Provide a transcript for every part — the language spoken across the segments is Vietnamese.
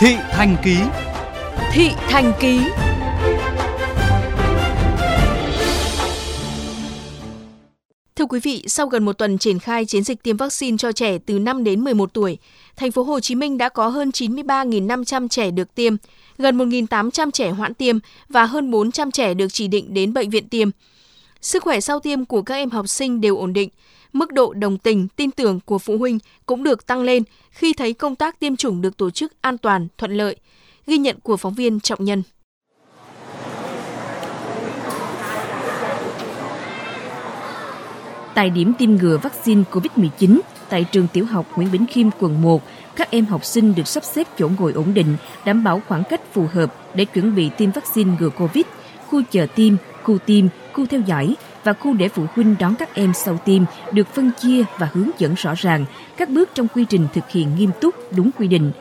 Thị Thành Ký. Thị Thành Ký. Thưa quý vị, sau gần một tuần triển khai chiến dịch tiêm vaccine cho trẻ từ 5 đến 11 tuổi, thành phố Hồ Chí Minh đã có hơn 93.500 trẻ được tiêm, gần 1.800 trẻ hoãn tiêm và hơn 400 trẻ được chỉ định đến bệnh viện tiêm. Sức khỏe sau tiêm của các em học sinh đều ổn định, mức độ đồng tình, tin tưởng của phụ huynh cũng được tăng lên khi thấy công tác tiêm chủng được tổ chức an toàn, thuận lợi. Ghi nhận của phóng viên Trọng Nhân. Tại điểm tiêm ngừa vaccine COVID-19 tại trường tiểu học Nguyễn Bỉnh Khiêm, quận 1, các em học sinh được sắp xếp chỗ ngồi ổn định, đảm bảo khoảng cách phù hợp để chuẩn bị tiêm vaccine ngừa COVID. Khu chờ tiêm, khu tiêm, khu theo dõi và khu để phụ huynh đón các em sau tiêm được phân chia và hướng dẫn rõ ràng các bước trong quy trình thực hiện nghiêm túc đúng quy định.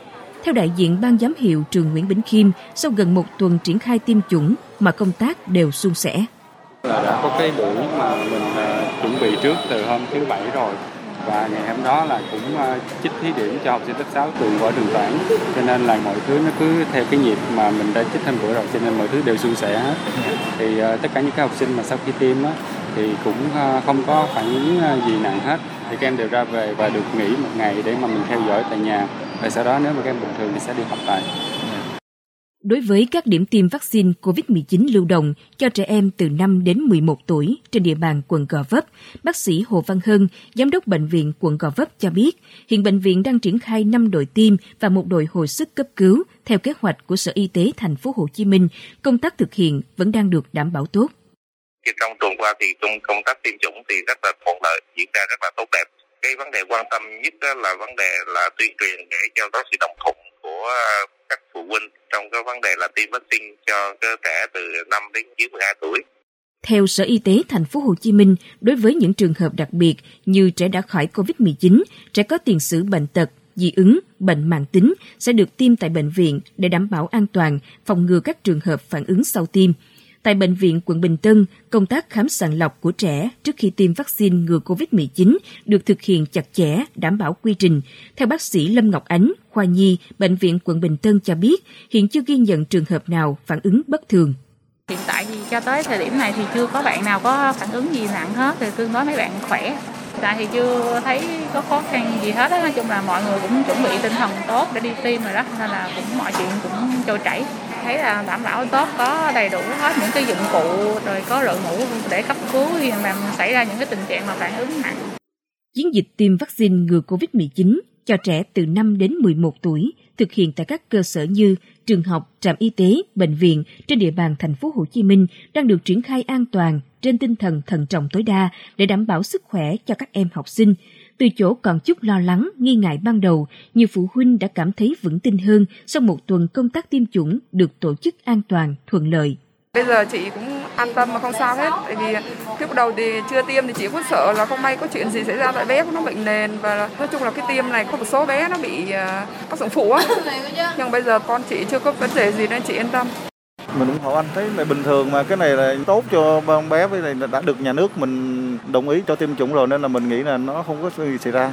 Theo đại diện ban giám hiệu trường Nguyễn Bỉnh Khiêm, sau gần một tuần triển khai tiêm chủng mà công tác đều suôn sẻ. Là đã có cái buổi mà mình à, chuẩn bị trước từ hôm thứ bảy rồi và ngày hôm đó là cũng à, chích thí điểm cho học sinh lớp 6 trường võ trường toản cho nên là mọi thứ nó cứ theo cái nhịp mà mình đã chích thêm bữa rồi cho nên mọi thứ đều suôn sẻ hết thì à, tất cả những cái học sinh mà sau khi tiêm á thì cũng à, không có phản ứng à, gì nặng hết thì các em đều ra về và được nghỉ một ngày để mà mình theo dõi tại nhà và sau đó nếu mà các em bình thường thì sẽ đi học lại Đối với các điểm tiêm vaccine COVID-19 lưu động cho trẻ em từ 5 đến 11 tuổi trên địa bàn quận Gò Vấp, bác sĩ Hồ Văn Hân, giám đốc bệnh viện quận Gò Vấp cho biết, hiện bệnh viện đang triển khai 5 đội tiêm và một đội hồi sức cấp cứu theo kế hoạch của Sở Y tế thành phố Hồ Chí Minh. Công tác thực hiện vẫn đang được đảm bảo tốt. Trong tuần qua thì công tác tiêm chủng thì rất là thuận lợi, diễn ra rất là tốt đẹp. Cái vấn đề quan tâm nhất là vấn đề là tuyên truyền để cho có sự đồng thuận của ờ, các phụ huynh trong cái vấn đề là tiêm vaccine cho cơ trẻ từ 5 đến dưới 12 tuổi. Theo Sở Y tế thành phố Hồ Chí Minh, đối với những trường hợp đặc biệt như trẻ đã khỏi COVID-19, trẻ có tiền sử bệnh tật, dị ứng, bệnh mãn tính sẽ được tiêm tại bệnh viện để đảm bảo an toàn, phòng ngừa các trường hợp phản ứng sau tiêm. Tại bệnh viện quận Bình Tân, công tác khám sàng lọc của trẻ trước khi tiêm vaccine ngừa COVID-19 được thực hiện chặt chẽ, đảm bảo quy trình. Theo bác sĩ Lâm Ngọc Ánh, khoa nhi, bệnh viện quận Bình Tân cho biết, hiện chưa ghi nhận trường hợp nào phản ứng bất thường. Hiện tại thì cho tới thời điểm này thì chưa có bạn nào có phản ứng gì nặng hết, thì tương đối mấy bạn khỏe. Tại thì chưa thấy có khó khăn gì hết, nói chung là mọi người cũng chuẩn bị tinh thần tốt để đi tiêm rồi đó, nên là cũng mọi chuyện cũng trôi chảy. Thấy là đảm bảo tốt có đầy đủ hết những cái dụng cụ rồi có đội ngũ để cấp cứu khi mà xảy ra những cái tình trạng mà phản ứng nặng. Chiến dịch tiêm vaccine ngừa COVID-19 cho trẻ từ 5 đến 11 tuổi thực hiện tại các cơ sở như trường học, trạm y tế, bệnh viện trên địa bàn thành phố Hồ Chí Minh đang được triển khai an toàn trên tinh thần thận trọng tối đa để đảm bảo sức khỏe cho các em học sinh. Từ chỗ còn chút lo lắng, nghi ngại ban đầu, nhiều phụ huynh đã cảm thấy vững tin hơn sau một tuần công tác tiêm chủng được tổ chức an toàn, thuận lợi. Bây giờ chị cũng an tâm mà không sao hết, tại vì lúc đầu thì chưa tiêm thì chị cũng sợ là không may có chuyện gì xảy ra tại bé nó bệnh nền và nói chung là cái tiêm này có một số bé nó bị uh, tác dụng phụ á. Nhưng bây giờ con chị chưa có vấn đề gì nên chị yên tâm. Mình ủng hộ anh thấy là bình thường mà cái này là tốt cho con bé với này đã được nhà nước mình đồng ý cho tiêm chủng rồi nên là mình nghĩ là nó không có gì xảy ra